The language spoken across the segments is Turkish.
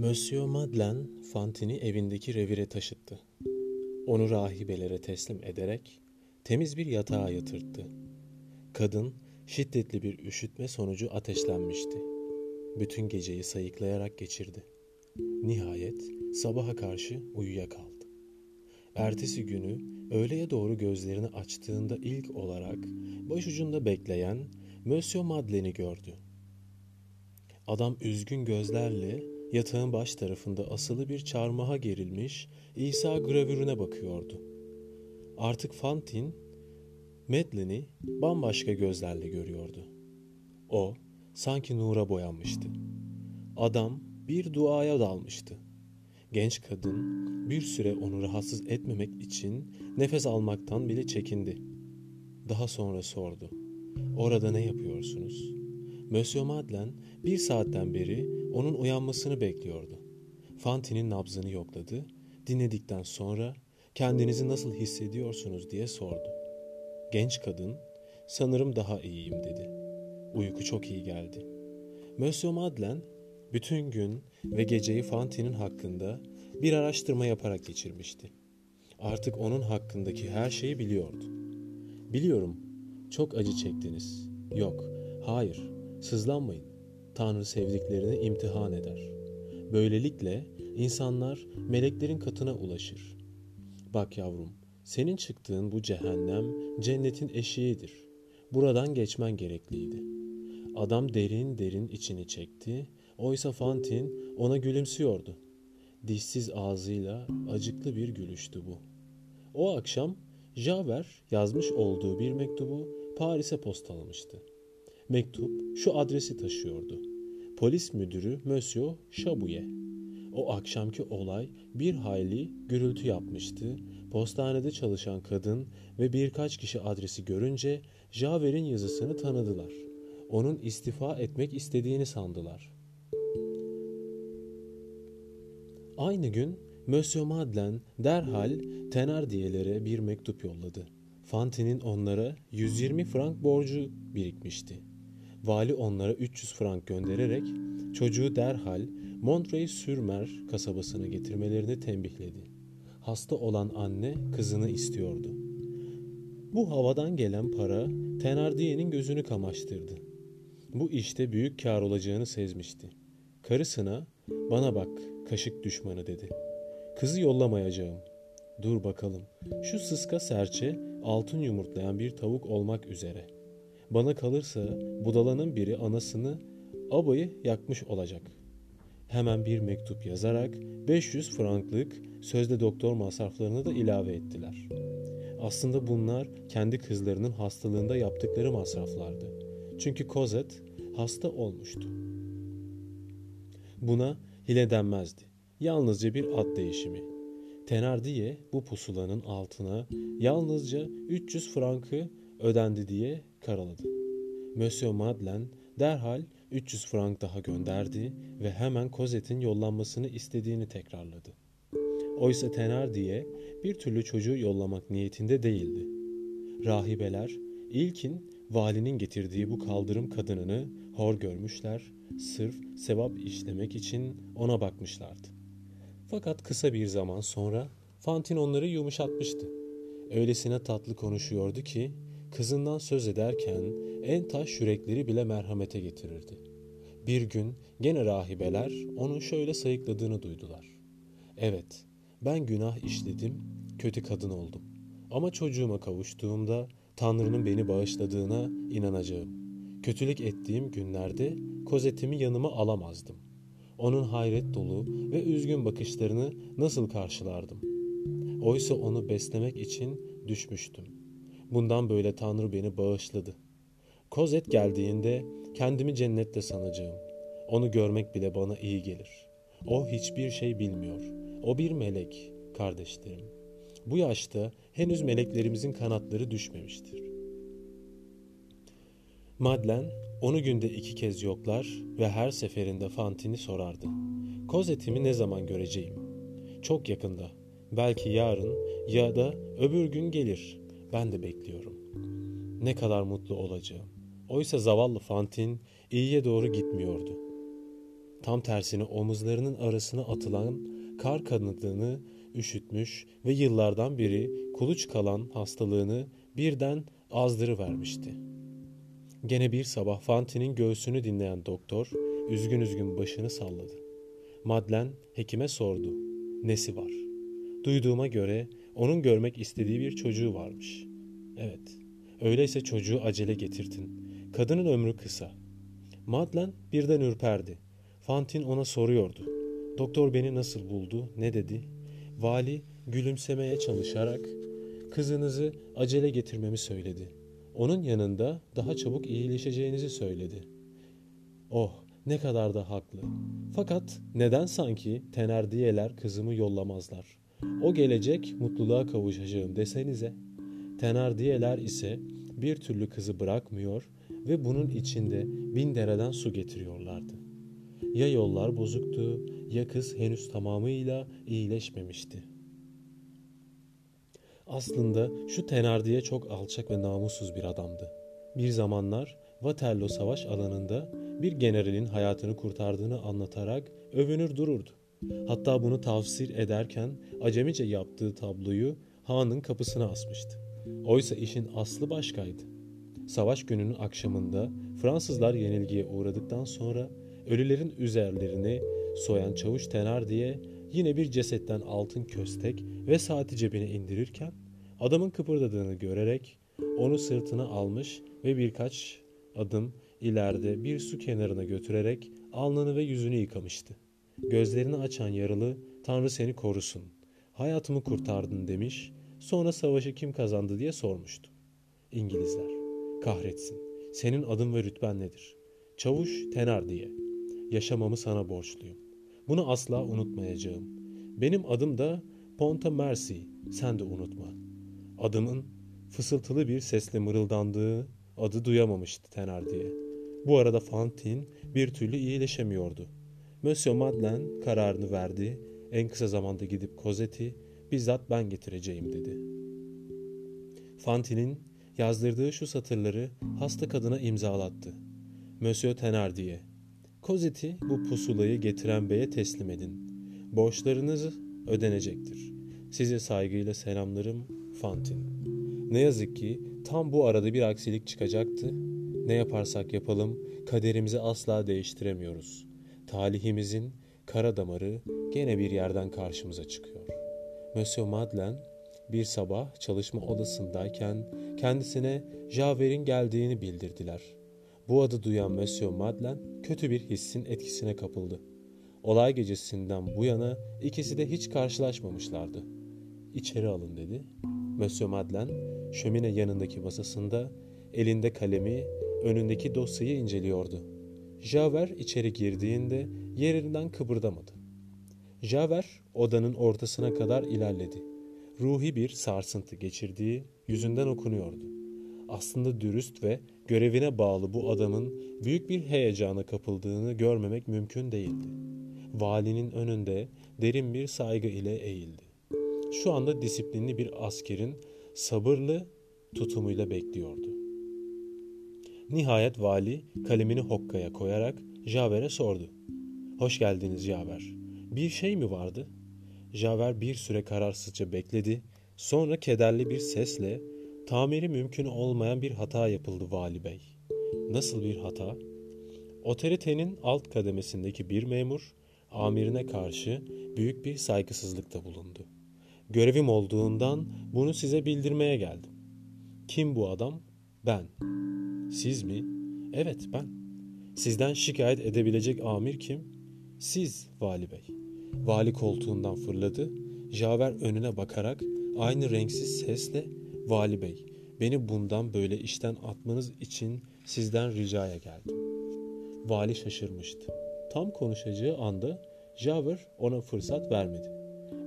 Monsieur Madeleine Fantini evindeki revire taşıttı. Onu rahibelere teslim ederek temiz bir yatağa yatırttı. Kadın şiddetli bir üşütme sonucu ateşlenmişti. Bütün geceyi sayıklayarak geçirdi. Nihayet sabaha karşı uyuyakaldı. Ertesi günü öğleye doğru gözlerini açtığında ilk olarak başucunda bekleyen Monsieur Madeleine'i gördü. Adam üzgün gözlerle yatağın baş tarafında asılı bir çarmıha gerilmiş İsa gravürüne bakıyordu. Artık Fantin, Madeline'i bambaşka gözlerle görüyordu. O, sanki nura boyanmıştı. Adam bir duaya dalmıştı. Genç kadın bir süre onu rahatsız etmemek için nefes almaktan bile çekindi. Daha sonra sordu. Orada ne yapıyorsunuz? Monsieur Madeleine bir saatten beri onun uyanmasını bekliyordu. Fantin'in nabzını yokladı. Dinledikten sonra kendinizi nasıl hissediyorsunuz diye sordu. Genç kadın sanırım daha iyiyim dedi. Uyku çok iyi geldi. Monsieur Madeleine bütün gün ve geceyi Fantin'in hakkında bir araştırma yaparak geçirmişti. Artık onun hakkındaki her şeyi biliyordu. Biliyorum, çok acı çektiniz. Yok, hayır, sızlanmayın. Tanrı sevdiklerini imtihan eder. Böylelikle insanlar meleklerin katına ulaşır. Bak yavrum, senin çıktığın bu cehennem cennetin eşiğidir. Buradan geçmen gerekliydi. Adam derin derin içini çekti. Oysa Fantin ona gülümsüyordu. Dişsiz ağzıyla acıklı bir gülüştü bu. O akşam Javert yazmış olduğu bir mektubu Paris'e postalamıştı. Mektup şu adresi taşıyordu. Polis müdürü Monsieur Chabouillet. O akşamki olay bir hayli gürültü yapmıştı. Postanede çalışan kadın ve birkaç kişi adresi görünce Javert'in yazısını tanıdılar. Onun istifa etmek istediğini sandılar. Aynı gün Monsieur Madeleine derhal Thenardier'lere bir mektup yolladı. Fantin'in onlara 120 frank borcu birikmişti. Vali onlara 300 frank göndererek çocuğu derhal Montreuil-sur-Mer kasabasına getirmelerini tembihledi. Hasta olan anne kızını istiyordu. Bu havadan gelen para Thenardier'in gözünü kamaştırdı. Bu işte büyük kar olacağını sezmişti. Karısına bana bak kaşık düşmanı dedi. Kızı yollamayacağım. Dur bakalım. Şu sıska serçe altın yumurtlayan bir tavuk olmak üzere. Bana kalırsa budalanın biri anasını abayı yakmış olacak. Hemen bir mektup yazarak 500 franklık sözde doktor masraflarını da ilave ettiler. Aslında bunlar kendi kızlarının hastalığında yaptıkları masraflardı. Çünkü Cosette hasta olmuştu. Buna hile denmezdi. Yalnızca bir ad değişimi. Tenardiye bu pusulanın altına yalnızca 300 frankı ödendi diye karaladı. Monsieur Madeleine derhal 300 frank daha gönderdi ve hemen Cosette'in yollanmasını istediğini tekrarladı. Oysa Tenardiye bir türlü çocuğu yollamak niyetinde değildi. Rahibeler ilkin valinin getirdiği bu kaldırım kadınını hor görmüşler, sırf sevap işlemek için ona bakmışlardı. Fakat kısa bir zaman sonra Fantin onları yumuşatmıştı. Öylesine tatlı konuşuyordu ki kızından söz ederken en taş yürekleri bile merhamete getirirdi. Bir gün gene rahibeler onun şöyle sayıkladığını duydular. Evet, ben günah işledim, kötü kadın oldum. Ama çocuğuma kavuştuğumda Tanrı'nın beni bağışladığına inanacağım. Kötülük ettiğim günlerde kozetimi yanıma alamazdım. Onun hayret dolu ve üzgün bakışlarını nasıl karşılardım? Oysa onu beslemek için düşmüştüm. Bundan böyle Tanrı beni bağışladı. Kozet geldiğinde kendimi cennette sanacağım. Onu görmek bile bana iyi gelir. O hiçbir şey bilmiyor. O bir melek, kardeşlerim. Bu yaşta henüz meleklerimizin kanatları düşmemiştir. Madlen onu günde iki kez yoklar ve her seferinde Fantin'i sorardı. Kozetimi ne zaman göreceğim? Çok yakında. Belki yarın ya da öbür gün gelir. Ben de bekliyorum. Ne kadar mutlu olacağım. Oysa zavallı Fantin iyiye doğru gitmiyordu. Tam tersine omuzlarının arasına atılan kar kanadını üşütmüş ve yıllardan beri kuluç kalan hastalığını birden azdırıvermişti. Gene bir sabah Fanti'nin göğsünü dinleyen doktor üzgün üzgün başını salladı. Madlen hekime sordu. Nesi var? Duyduğuma göre onun görmek istediği bir çocuğu varmış. Evet, öyleyse çocuğu acele getirtin. Kadının ömrü kısa. Madlen birden ürperdi. Fantin ona soruyordu. Doktor beni nasıl buldu, ne dedi? Vali gülümsemeye çalışarak kızınızı acele getirmemi söyledi. Onun yanında daha çabuk iyileşeceğinizi söyledi. Oh, ne kadar da haklı. Fakat neden sanki tenerdiyeler kızımı yollamazlar? O gelecek mutluluğa kavuşacağım desenize. Tenardiyeler ise bir türlü kızı bırakmıyor ve bunun içinde bin dereden su getiriyorlardı. Ya yollar bozuktu ya kız henüz tamamıyla iyileşmemişti. Aslında şu Tenardiye çok alçak ve namussuz bir adamdı. Bir zamanlar Waterloo savaş alanında bir generalin hayatını kurtardığını anlatarak övünür dururdu. Hatta bunu tavsir ederken acemice yaptığı tabloyu hanın kapısına asmıştı. Oysa işin aslı başkaydı. Savaş gününün akşamında Fransızlar yenilgiye uğradıktan sonra ölülerin üzerlerini soyan çavuş tenar diye yine bir cesetten altın köstek ve saati cebine indirirken adamın kıpırdadığını görerek onu sırtına almış ve birkaç adım ileride bir su kenarına götürerek alnını ve yüzünü yıkamıştı. Gözlerini açan yaralı Tanrı seni korusun. Hayatımı kurtardın demiş. Sonra savaşı kim kazandı diye sormuştu. İngilizler. Kahretsin. Senin adın ve rütben nedir? Çavuş Tenar diye. Yaşamamı sana borçluyum. Bunu asla unutmayacağım. Benim adım da Ponta Mercy. Sen de unutma. Adımın fısıltılı bir sesle mırıldandığı adı duyamamıştı Tenar diye. Bu arada Fantin bir türlü iyileşemiyordu. Monsieur Madeleine kararını verdi. En kısa zamanda gidip Cosette'i bizzat ben getireceğim dedi. Fantin'in yazdırdığı şu satırları hasta kadına imzalattı. Monsieur Thenardier, Cosette'i bu pusulayı getiren beye teslim edin. Borçlarınız ödenecektir. Size saygıyla selamlarım Fantin. Ne yazık ki tam bu arada bir aksilik çıkacaktı. Ne yaparsak yapalım kaderimizi asla değiştiremiyoruz. Talihimizin kara damarı gene bir yerden karşımıza çıkıyor. Monsieur Madeleine bir sabah çalışma odasındayken kendisine Javert'in geldiğini bildirdiler. Bu adı duyan Monsieur Madeleine kötü bir hissin etkisine kapıldı. Olay gecesinden bu yana ikisi de hiç karşılaşmamışlardı. İçeri alın dedi. Monsieur Madeleine şömine yanındaki masasında elinde kalemi önündeki dosyayı inceliyordu. Javer içeri girdiğinde yerinden kıpırdamadı. Javer odanın ortasına kadar ilerledi. Ruhi bir sarsıntı geçirdiği yüzünden okunuyordu. Aslında dürüst ve görevine bağlı bu adamın büyük bir heyecana kapıldığını görmemek mümkün değildi. Valinin önünde derin bir saygı ile eğildi. Şu anda disiplinli bir askerin sabırlı tutumuyla bekliyordu. Nihayet vali kalemini hokkaya koyarak Javer'e sordu. Hoş geldiniz Javer. Bir şey mi vardı? Javer bir süre kararsızca bekledi. Sonra kederli bir sesle tamiri mümkün olmayan bir hata yapıldı vali bey. Nasıl bir hata? Otoritenin alt kademesindeki bir memur amirine karşı büyük bir saygısızlıkta bulundu. Görevim olduğundan bunu size bildirmeye geldim. Kim bu adam? Ben. Siz mi? Evet ben. Sizden şikayet edebilecek amir kim? Siz vali bey. Vali koltuğundan fırladı. Javer önüne bakarak aynı renksiz sesle vali bey beni bundan böyle işten atmanız için sizden ricaya geldim. Vali şaşırmıştı. Tam konuşacağı anda Javer ona fırsat vermedi.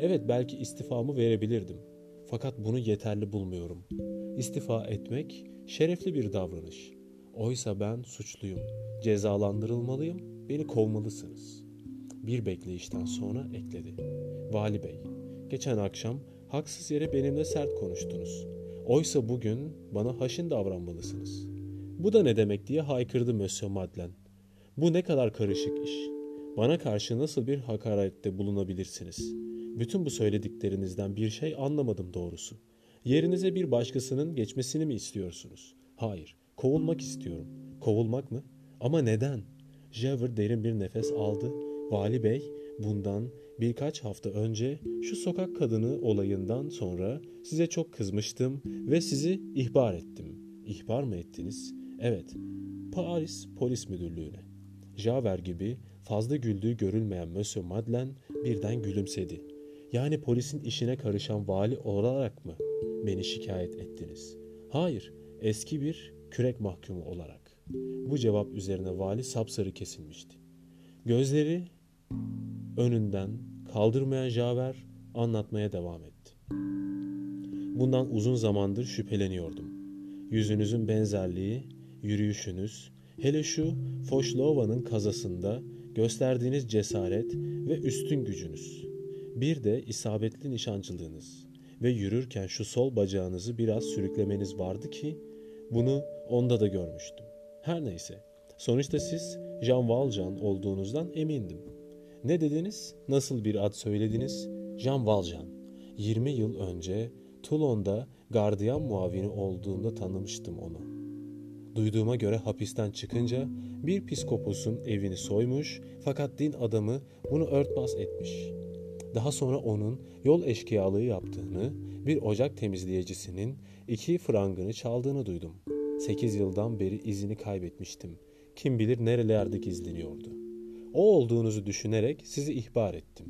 Evet belki istifamı verebilirdim. Fakat bunu yeterli bulmuyorum. İstifa etmek şerefli bir davranış. Oysa ben suçluyum. Cezalandırılmalıyım. Beni kovmalısınız. Bir bekleyişten sonra ekledi. Vali Bey, geçen akşam haksız yere benimle sert konuştunuz. Oysa bugün bana haşin davranmalısınız. Bu da ne demek diye haykırdı Monsieur Madeleine. Bu ne kadar karışık iş. Bana karşı nasıl bir hakarette bulunabilirsiniz? Bütün bu söylediklerinizden bir şey anlamadım doğrusu. Yerinize bir başkasının geçmesini mi istiyorsunuz? Hayır, kovulmak istiyorum. Kovulmak mı? Ama neden? Javert derin bir nefes aldı. Vali Bey bundan birkaç hafta önce şu sokak kadını olayından sonra size çok kızmıştım ve sizi ihbar ettim. İhbar mı ettiniz? Evet, Paris Polis Müdürlüğü'ne. Javert gibi fazla güldüğü görülmeyen Monsieur Madeleine birden gülümsedi. Yani polisin işine karışan vali olarak mı beni şikayet ettiniz? Hayır, eski bir kürek mahkumu olarak. Bu cevap üzerine vali sapsarı kesilmişti. Gözleri önünden kaldırmayan Javer anlatmaya devam etti. Bundan uzun zamandır şüpheleniyordum. Yüzünüzün benzerliği, yürüyüşünüz, hele şu Foşlova'nın kazasında gösterdiğiniz cesaret ve üstün gücünüz. Bir de isabetli nişancılığınız ve yürürken şu sol bacağınızı biraz sürüklemeniz vardı ki bunu onda da görmüştüm. Her neyse. Sonuçta siz Jean Valjean olduğunuzdan emindim. Ne dediniz? Nasıl bir ad söylediniz? Jean Valjean. 20 yıl önce Toulon'da gardiyan muavini olduğunda tanımıştım onu. Duyduğuma göre hapisten çıkınca bir piskoposun evini soymuş fakat din adamı bunu örtbas etmiş. Daha sonra onun yol eşkıyalığı yaptığını, bir ocak temizleyicisinin iki frangını çaldığını duydum. Sekiz yıldan beri izini kaybetmiştim. Kim bilir nerelerde gizleniyordu. O olduğunuzu düşünerek sizi ihbar ettim.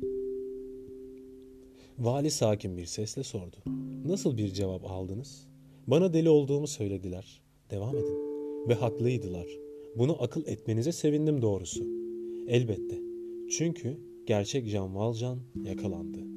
Vali sakin bir sesle sordu. Nasıl bir cevap aldınız? Bana deli olduğumu söylediler. Devam edin. Ve haklıydılar. Bunu akıl etmenize sevindim doğrusu. Elbette. Çünkü gerçek Jean Valjean yakalandı.